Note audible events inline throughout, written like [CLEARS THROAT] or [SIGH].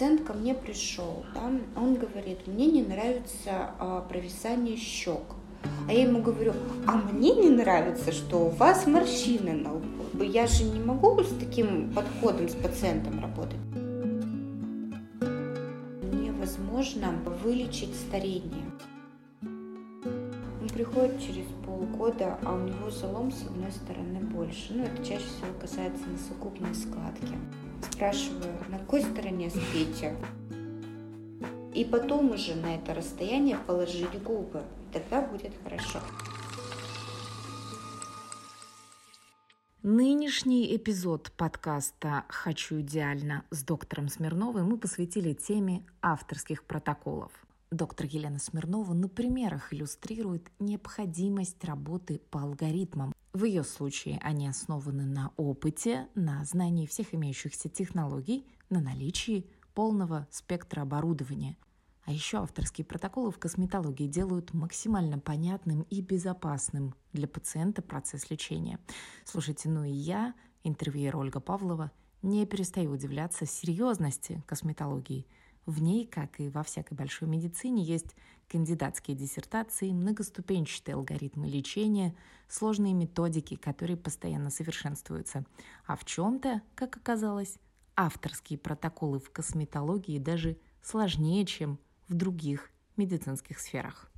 пациент ко мне пришел, да, он говорит, мне не нравится а, провисание щек. А я ему говорю, а мне не нравится, что у вас морщины на лбу. Я же не могу с таким подходом с пациентом работать. Невозможно вылечить старение. Приходит через полгода, а у него залом с одной стороны больше. Ну, это чаще всего касается носогубной складки. Спрашиваю, на какой стороне спите? И потом уже на это расстояние положить губы. Тогда будет хорошо. Нынешний эпизод подкаста «Хочу идеально» с доктором Смирновой мы посвятили теме авторских протоколов. Доктор Елена Смирнова на примерах иллюстрирует необходимость работы по алгоритмам. В ее случае они основаны на опыте, на знании всех имеющихся технологий, на наличии полного спектра оборудования. А еще авторские протоколы в косметологии делают максимально понятным и безопасным для пациента процесс лечения. Слушайте, ну и я, интервьюер Ольга Павлова, не перестаю удивляться серьезности косметологии – в ней, как и во всякой большой медицине, есть кандидатские диссертации, многоступенчатые алгоритмы лечения, сложные методики, которые постоянно совершенствуются. А в чем-то, как оказалось, авторские протоколы в косметологии даже сложнее, чем в других медицинских сферах.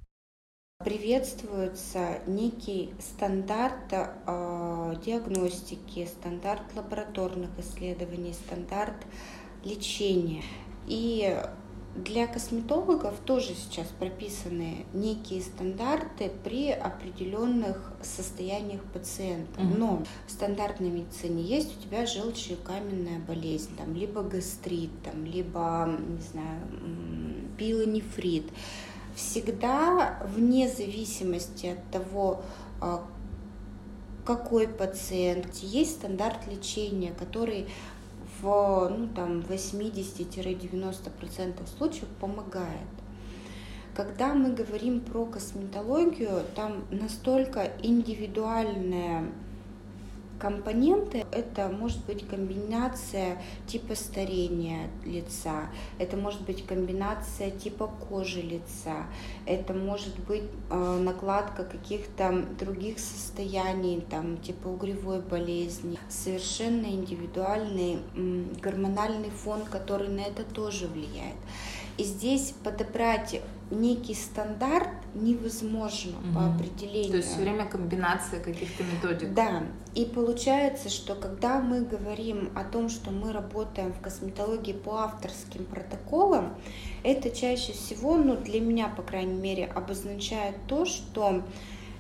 Приветствуется некий стандарт э, диагностики, стандарт лабораторных исследований, стандарт лечения. И для косметологов тоже сейчас прописаны некие стандарты при определенных состояниях пациента. Mm-hmm. Но в стандартной медицине есть у тебя желчекаменная болезнь, там, либо гастрит, там, либо, не знаю, пилонефрит. Всегда вне зависимости от того, а, какой пациент, есть стандарт лечения, который в ну, там, 80-90% случаев помогает. Когда мы говорим про косметологию, там настолько индивидуальная компоненты. Это может быть комбинация типа старения лица, это может быть комбинация типа кожи лица, это может быть э, накладка каких-то других состояний, там, типа угревой болезни, совершенно индивидуальный гормональный фон, который на это тоже влияет. И здесь подобрать некий стандарт невозможно угу. по определению. То есть все время комбинация каких-то методик. Да. И получается, что когда мы говорим о том, что мы работаем в косметологии по авторским протоколам, это чаще всего, ну для меня, по крайней мере, обозначает то, что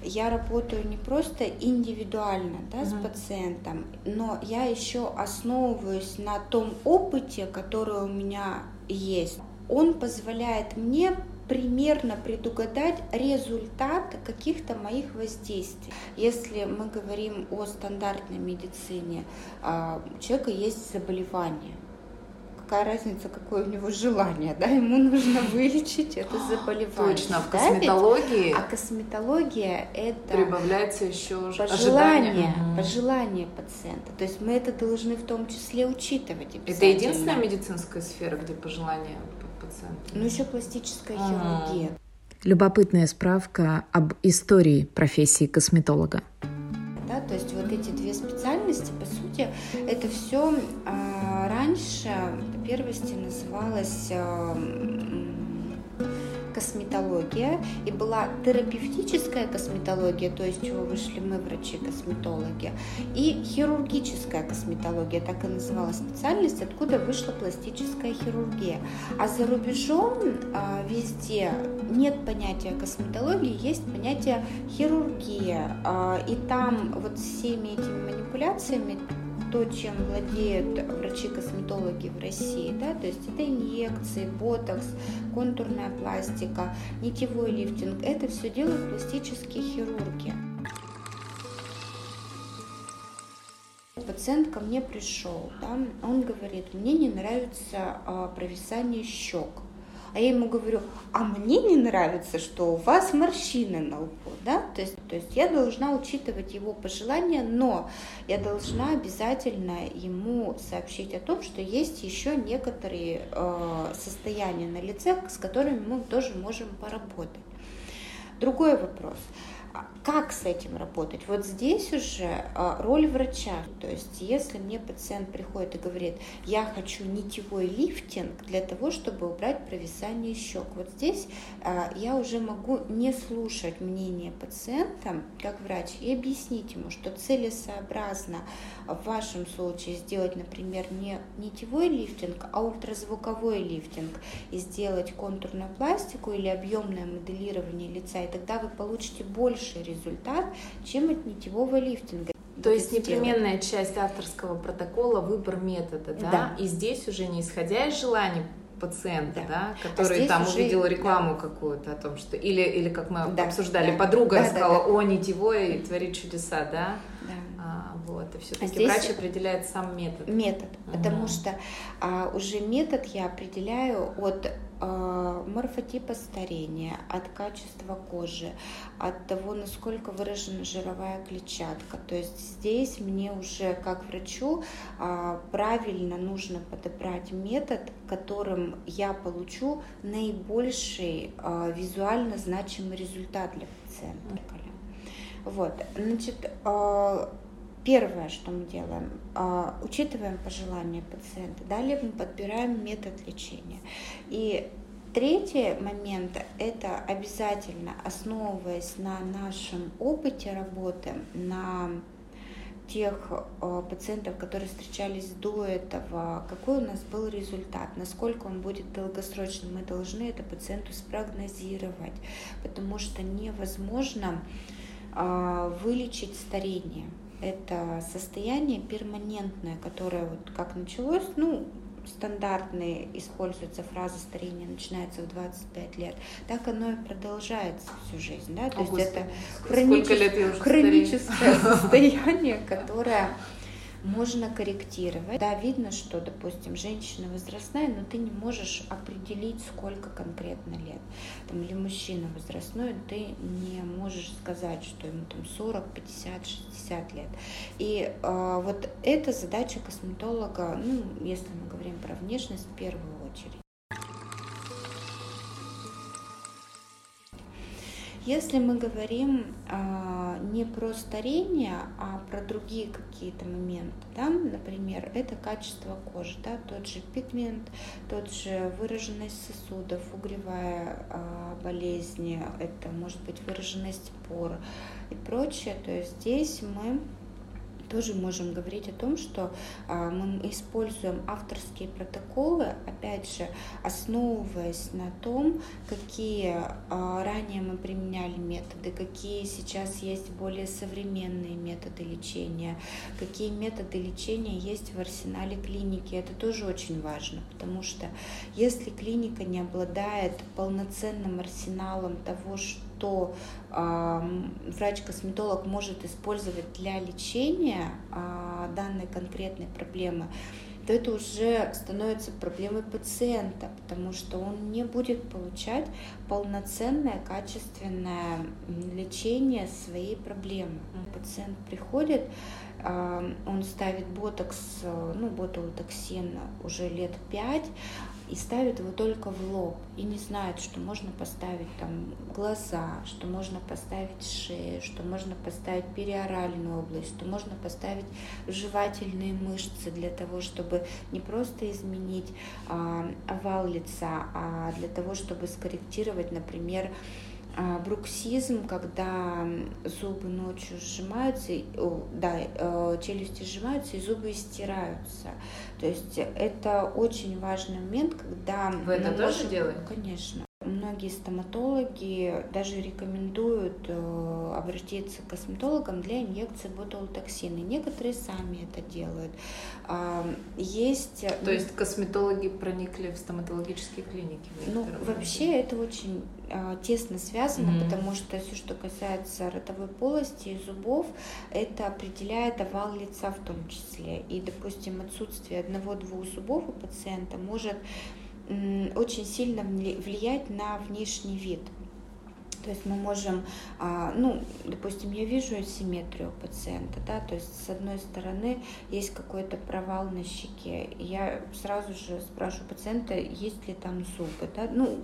я работаю не просто индивидуально да, угу. с пациентом, но я еще основываюсь на том опыте, который у меня есть он позволяет мне примерно предугадать результат каких-то моих воздействий. Если мы говорим о стандартной медицине, а, у человека есть заболевание, какая разница, какое у него желание, да, ему нужно вылечить это [GASPS] заболевание. Точно, в косметологии. А косметология это прибавляется еще пожелание, пожелание пациента. То есть мы это должны в том числе учитывать. Это единственная медицинская сфера, где пожелания пациента. Ну, еще пластическая А-а-а. хирургия. Любопытная справка об истории профессии косметолога. Да, то есть вот эти две специальности, по сути, это все а, раньше по первости называлось а, косметология, и была терапевтическая косметология, то есть вышли мы, врачи-косметологи, и хирургическая косметология, так и называлась специальность, откуда вышла пластическая хирургия. А за рубежом а, везде нет понятия косметологии, есть понятие хирургия, а, и там вот всеми этими манипуляциями то, чем владеют врачи-косметологи в России, да, то есть это инъекции, ботокс, контурная пластика, нитевой лифтинг, это все делают пластические хирурги. Пациент ко мне пришел, да, он говорит, мне не нравится а, провисание щек. А я ему говорю, а мне не нравится, что у вас морщины на лбу, да, то есть, то есть я должна учитывать его пожелания, но я должна обязательно ему сообщить о том, что есть еще некоторые э, состояния на лице, с которыми мы тоже можем поработать. Другой вопрос. А как с этим работать? Вот здесь уже а, роль врача. То есть, если мне пациент приходит и говорит, я хочу нитевой лифтинг для того, чтобы убрать провисание щек, вот здесь а, я уже могу не слушать мнение пациента, как врач, и объяснить ему, что целесообразно в вашем случае сделать, например, не нитевой лифтинг, а ультразвуковой лифтинг и сделать контурную пластику или объемное моделирование лица, и тогда вы получите больший результат, чем от нитевого лифтинга. То есть непременная часть авторского протокола выбор метода, да? да? И здесь уже не исходя из желаний пациента, да, да который а там уже... увидел рекламу да. какую-то о том, что или или как мы да, обсуждали, да. подруга да, сказала, да, да. о нитевой творит чудеса, да. да. А, вот и все-таки а врач определяет сам метод. Метод, угу. потому что а, уже метод я определяю от а, морфотипа старения, от качества кожи, от того, насколько выражена жировая клетчатка. То есть здесь мне уже как врачу а, правильно нужно подобрать метод, которым я получу наибольший а, визуально значимый результат для пациента. Вот, значит, Первое, что мы делаем, а, учитываем пожелания пациента, далее мы подбираем метод лечения. И третий момент – это обязательно, основываясь на нашем опыте работы, на тех а, пациентов, которые встречались до этого, какой у нас был результат, насколько он будет долгосрочным, мы должны это пациенту спрогнозировать, потому что невозможно а, вылечить старение – это состояние перманентное, которое вот как началось, ну, стандартные используется фраза старение начинается в 25 лет, так оно и продолжается всю жизнь, да, то О, есть Господи, это хроничес... хроническое состояние, которое можно корректировать. Да, видно, что, допустим, женщина возрастная, но ты не можешь определить, сколько конкретно лет. Там, или мужчина возрастной, ты не можешь сказать, что ему там 40, 50, 60 лет. И э, вот эта задача косметолога, ну, если мы говорим про внешность, в первую очередь. Если мы говорим а, не про старение, а про другие какие-то моменты, да, например, это качество кожи, да, тот же пигмент, тот же выраженность сосудов, угревая а, болезнь, это может быть выраженность пор и прочее, то есть здесь мы тоже можем говорить о том, что а, мы используем авторские протоколы, опять же, основываясь на том, какие а, ранее мы применяли методы, какие сейчас есть более современные методы лечения, какие методы лечения есть в арсенале клиники. Это тоже очень важно, потому что если клиника не обладает полноценным арсеналом того, что что э, врач-косметолог может использовать для лечения э, данной конкретной проблемы, то это уже становится проблемой пациента, потому что он не будет получать полноценное, качественное лечение своей проблемы. Пациент приходит, он ставит ботокс, ну, ботулотоксин уже лет пять, и ставит его только в лоб и не знает, что можно поставить там глаза, что можно поставить шею, что можно поставить периоральную область, что можно поставить жевательные мышцы для того, чтобы не просто изменить а, овал лица, а для того, чтобы скорректировать, например, бруксизм, когда зубы ночью сжимаются, да, э, челюсти сжимаются и зубы стираются. То есть это очень важный момент, когда... Вы это тоже можем... делаете? Конечно. Многие стоматологи даже рекомендуют э, обратиться к косметологам для инъекции ботулотоксина. Некоторые сами это делают. А, есть... То есть косметологи проникли в стоматологические клиники? Ну, вообще это очень а, тесно связано, mm-hmm. потому что все, что касается ротовой полости и зубов, это определяет овал лица в том числе. И, допустим, отсутствие одного-двух зубов у пациента может очень сильно влиять на внешний вид. То есть мы можем, а, ну, допустим, я вижу асимметрию пациента, да, то есть с одной стороны есть какой-то провал на щеке, я сразу же спрашиваю пациента, есть ли там зубы, да, ну,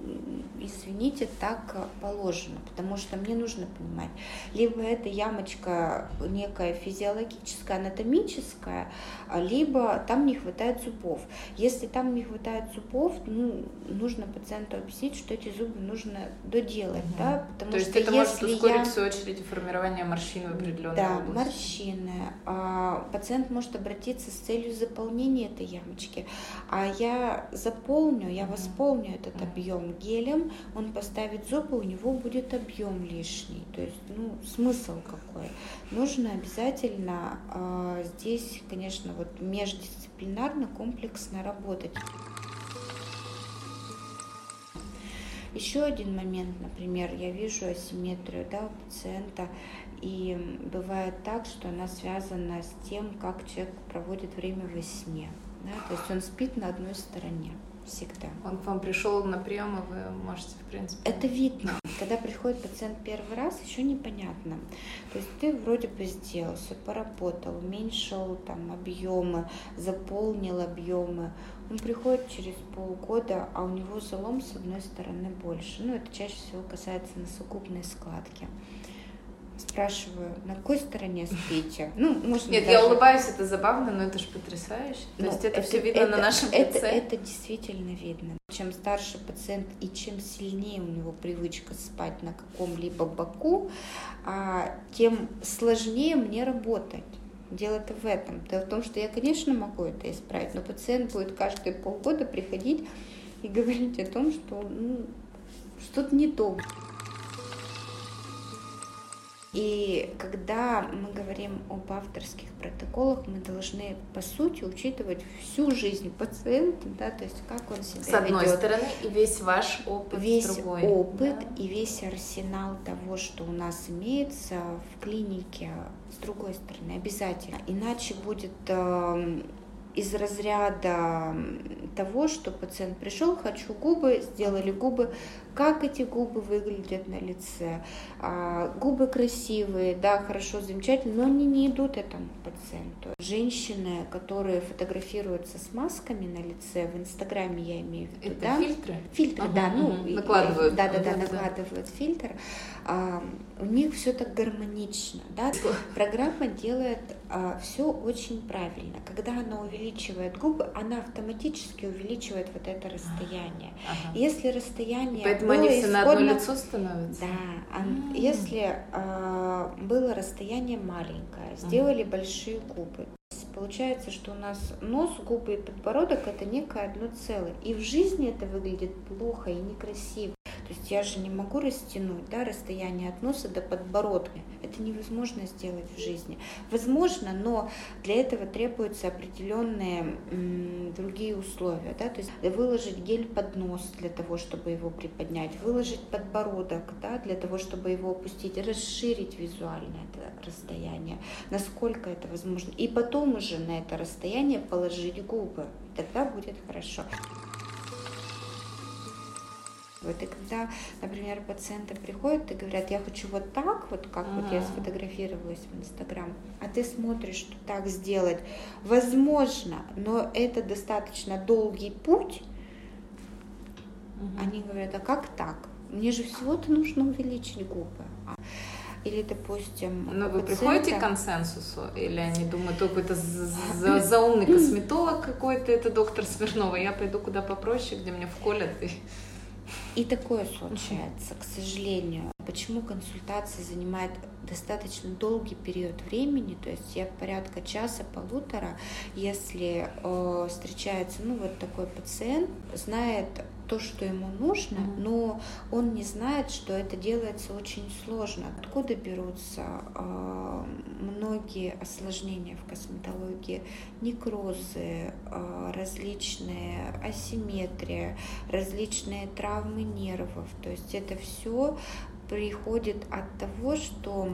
извините, так положено, потому что мне нужно понимать, либо это ямочка некая физиологическая, анатомическая, либо там не хватает зубов. Если там не хватает зубов, ну, нужно пациенту объяснить, что эти зубы нужно доделать, угу. да, Потому То есть это может ускорить, я... в свою очередь, формирование морщин в определенной да, области? Да, морщины. А, пациент может обратиться с целью заполнения этой ямочки. А я заполню, я восполню этот объем гелем, он поставит зубы, у него будет объем лишний. То есть, ну, смысл какой? Нужно обязательно а, здесь, конечно, вот междисциплинарно, комплексно работать. Еще один момент, например, я вижу асимметрию да, у пациента, и бывает так, что она связана с тем, как человек проводит время во сне. Да? То есть он спит на одной стороне всегда. Он к вам пришел на прием, и вы можете, в принципе... Это видно. Когда приходит пациент первый раз, еще непонятно. То есть ты вроде бы сделал, все поработал, уменьшил там объемы, заполнил объемы, он приходит через полгода, а у него залом с одной стороны больше. Ну, это чаще всего касается носогубной складки. Спрашиваю, на какой стороне спите? Ну, может, Нет, даже... я улыбаюсь, это забавно, но это же потрясающе. То ну, есть это, это все видно это, на нашем это, лице. Это действительно видно. Чем старше пациент и чем сильнее у него привычка спать на каком-либо боку, а, тем сложнее мне работать. Дело-то в этом. Дело в том, что я, конечно, могу это исправить, но пациент будет каждые полгода приходить и говорить о том, что ну, что-то не то. И когда мы говорим об авторских протоколах, мы должны, по сути, учитывать всю жизнь пациента, да, то есть как он себя С одной ведет. стороны, и весь ваш опыт Весь другой. опыт да. и весь арсенал того, что у нас имеется в клинике, с другой стороны, обязательно. Иначе будет э, из разряда того, что пациент пришел, хочу губы, сделали губы, как эти губы выглядят на лице. А, губы красивые, да, хорошо, замечательно, но они не идут этому пациенту. Женщины, которые фотографируются с масками на лице, в Инстаграме я имею в виду, Это да? фильтры? Фильтры, ага, да, ну, угу. накладывают. Да, да, да, да, накладывают фильтр. А, у них все так гармонично, да. Программа делает все очень правильно. Когда она увеличивает губы, она автоматически увеличивает вот это расстояние. Ага. Если расстояние Поэтому Поэтому они все исходно... на одно лицо становятся? Да. Mm-hmm. Если э, было расстояние маленькое, сделали mm-hmm. большие губы, Получается, что у нас нос, губы и подбородок это некое одно целое. И в жизни это выглядит плохо и некрасиво. То есть я же не могу растянуть да, расстояние от носа до подбородка. Это невозможно сделать в жизни. Возможно, но для этого требуются определенные м, другие условия. Да? То есть выложить гель под нос для того, чтобы его приподнять, выложить подбородок да, для того, чтобы его опустить, расширить визуально это расстояние, насколько это возможно. И потом уже на это расстояние положить губы. Тогда будет хорошо. И когда, например, пациенты приходят и говорят, я хочу вот так, вот как mm-hmm. вот я сфотографировалась в Инстаграм, а ты смотришь, что так сделать, возможно, но это достаточно долгий путь. Mm-hmm. Они говорят, а как так? Мне же всего-то нужно увеличить губы. А или, допустим, Но вы пациента... приходите к консенсусу? Или они думают, какой-то [CLEARS THROAT] за, заумный косметолог какой-то, это доктор Смирнова, я пойду куда попроще, где мне вколят и и такое случается, к сожалению. Почему консультация занимает достаточно долгий период времени, то есть я порядка часа-полутора, если э, встречается ну, вот такой пациент, знает то, что ему нужно, mm-hmm. но он не знает, что это делается очень сложно. Откуда берутся э, многие осложнения в косметологии, некрозы, э, различные асимметрия, различные травмы нервов. То есть это все приходит от того, что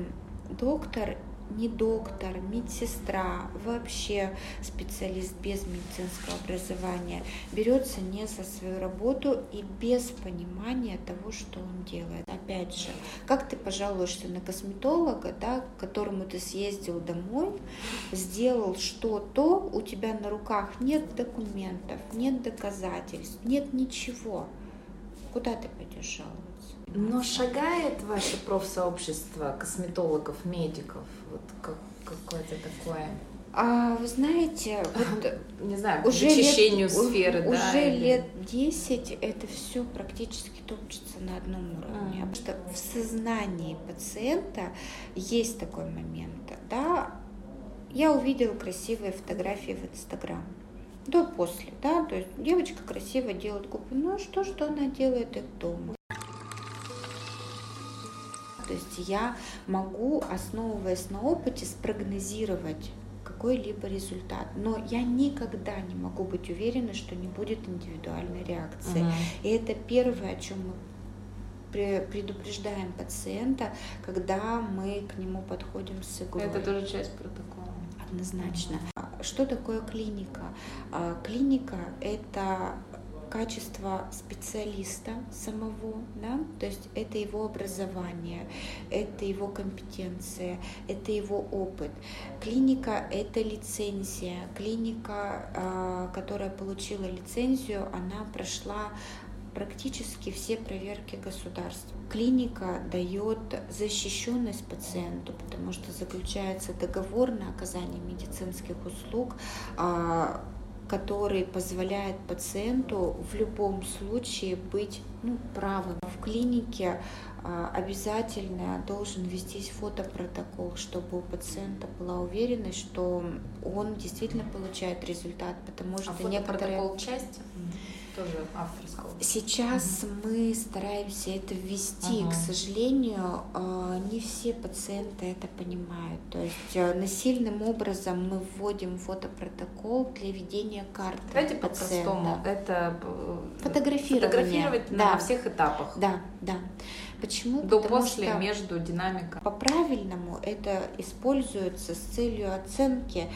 доктор ни доктор, медсестра, вообще специалист без медицинского образования берется не за свою работу и без понимания того, что он делает. Опять же, как ты пожалуешься на косметолога, да, к которому ты съездил домой, сделал что-то, у тебя на руках нет документов, нет доказательств, нет ничего. Куда ты пойдешь жаловаться? Но шагает ваше профсообщество косметологов, медиков? Вот как, какое-то такое... А вы знаете, вот не знаю, уже очищению лет, сферы, уже да? Уже лет 10 это все практически топчется на одном уровне. Mm. Потому что в сознании пациента есть такой момент, да, я увидела красивые фотографии в Инстаграм. До-после, да, то есть девочка красиво делает губы, ну что, что она делает их дома. То есть я могу, основываясь на опыте, спрогнозировать какой-либо результат. Но я никогда не могу быть уверена, что не будет индивидуальной реакции. Uh-huh. И это первое, о чем мы предупреждаем пациента, когда мы к нему подходим с иглой. Это тоже часть протокола. Однозначно. Uh-huh. Что такое клиника? А, клиника – это качество специалиста самого, да, то есть это его образование, это его компетенция, это его опыт. Клиника – это лицензия. Клиника, а, которая получила лицензию, она прошла практически все проверки государства. Клиника дает защищенность пациенту, потому что заключается договор на оказание медицинских услуг а, который позволяет пациенту в любом случае быть ну, правым. В клинике а, обязательно должен вестись фотопротокол, чтобы у пациента была уверенность, что он действительно получает результат, потому что а некоторые... часть? Тоже авторского? Сейчас угу. мы стараемся это ввести. Угу. К сожалению, а, не все пациенты это понимают. То есть э, насильным образом мы вводим фотопротокол для ведения карты Давайте по-простому. Это э, фотографирование. Фотографировать да. на всех этапах. Да, да. Почему? До Потому после, что между, динамика. По-правильному это используется с целью оценки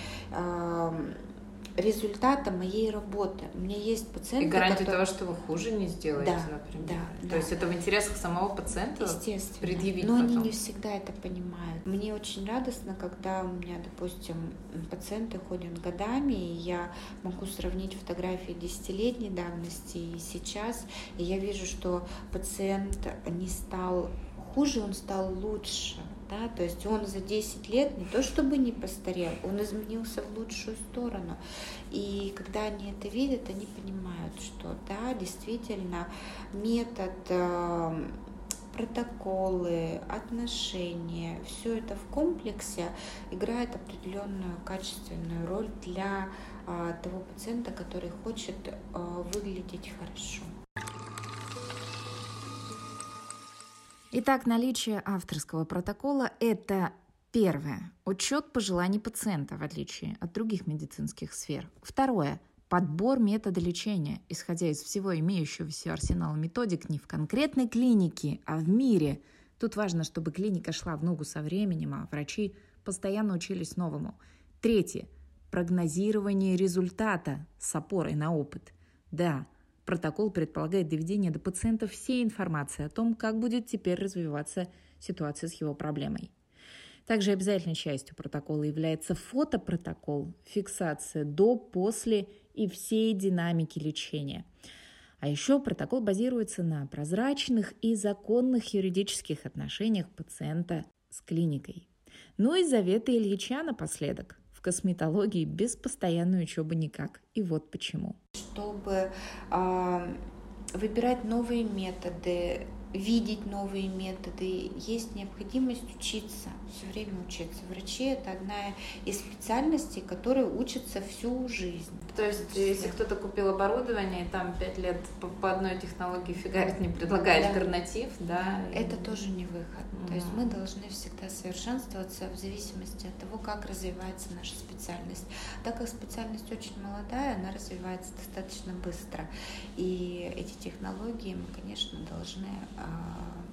результата моей работы. У меня есть пациенты, И гарантия которые... того, что вы хуже не сделаете, да, например. Да, То да. есть это в интересах самого пациента Естественно. предъявить Но потом. они не всегда это понимают. Мне очень радостно, когда у меня, допустим, пациенты ходят годами, и я могу сравнить фотографии десятилетней давности и сейчас, и я вижу, что пациент не стал хуже, он стал лучше да, то есть он за 10 лет не то чтобы не постарел, он изменился в лучшую сторону. И когда они это видят, они понимают, что да, действительно метод эм, протоколы, отношения, все это в комплексе играет определенную качественную роль для а, того пациента, который хочет а, выглядеть хорошо. Итак, наличие авторского протокола – это первое – учет пожеланий пациента, в отличие от других медицинских сфер. Второе – подбор метода лечения, исходя из всего имеющегося арсенала методик не в конкретной клинике, а в мире. Тут важно, чтобы клиника шла в ногу со временем, а врачи постоянно учились новому. Третье – прогнозирование результата с опорой на опыт. Да, Протокол предполагает доведение до пациента всей информации о том, как будет теперь развиваться ситуация с его проблемой. Также обязательной частью протокола является фотопротокол, фиксация до, после и всей динамики лечения. А еще протокол базируется на прозрачных и законных юридических отношениях пациента с клиникой. Ну и заветы Ильича напоследок. В косметологии без постоянной учебы никак. И вот почему. Чтобы выбирать новые методы, видеть новые методы, есть необходимость учиться, все время учиться. Врачи – это одна из специальностей, которые учатся всю жизнь. То есть, если кто-то купил оборудование, и там пять лет по, по одной технологии фигарит, не предлагает да. альтернатив, да? Это и... тоже не выход. Mm. То есть мы должны всегда совершенствоваться в зависимости от того, как развивается наша специальность. Так как специальность очень молодая, она развивается достаточно быстро. И эти технологии мы, конечно, должны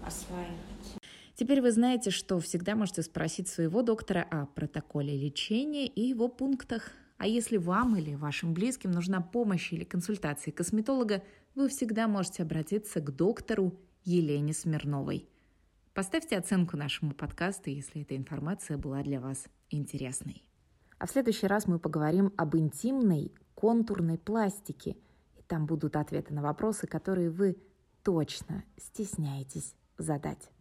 осваивать. Теперь вы знаете, что всегда можете спросить своего доктора о протоколе лечения и его пунктах. А если вам или вашим близким нужна помощь или консультация косметолога, вы всегда можете обратиться к доктору Елене Смирновой. Поставьте оценку нашему подкасту, если эта информация была для вас интересной. А в следующий раз мы поговорим об интимной контурной пластике. И там будут ответы на вопросы, которые вы точно стесняетесь задать.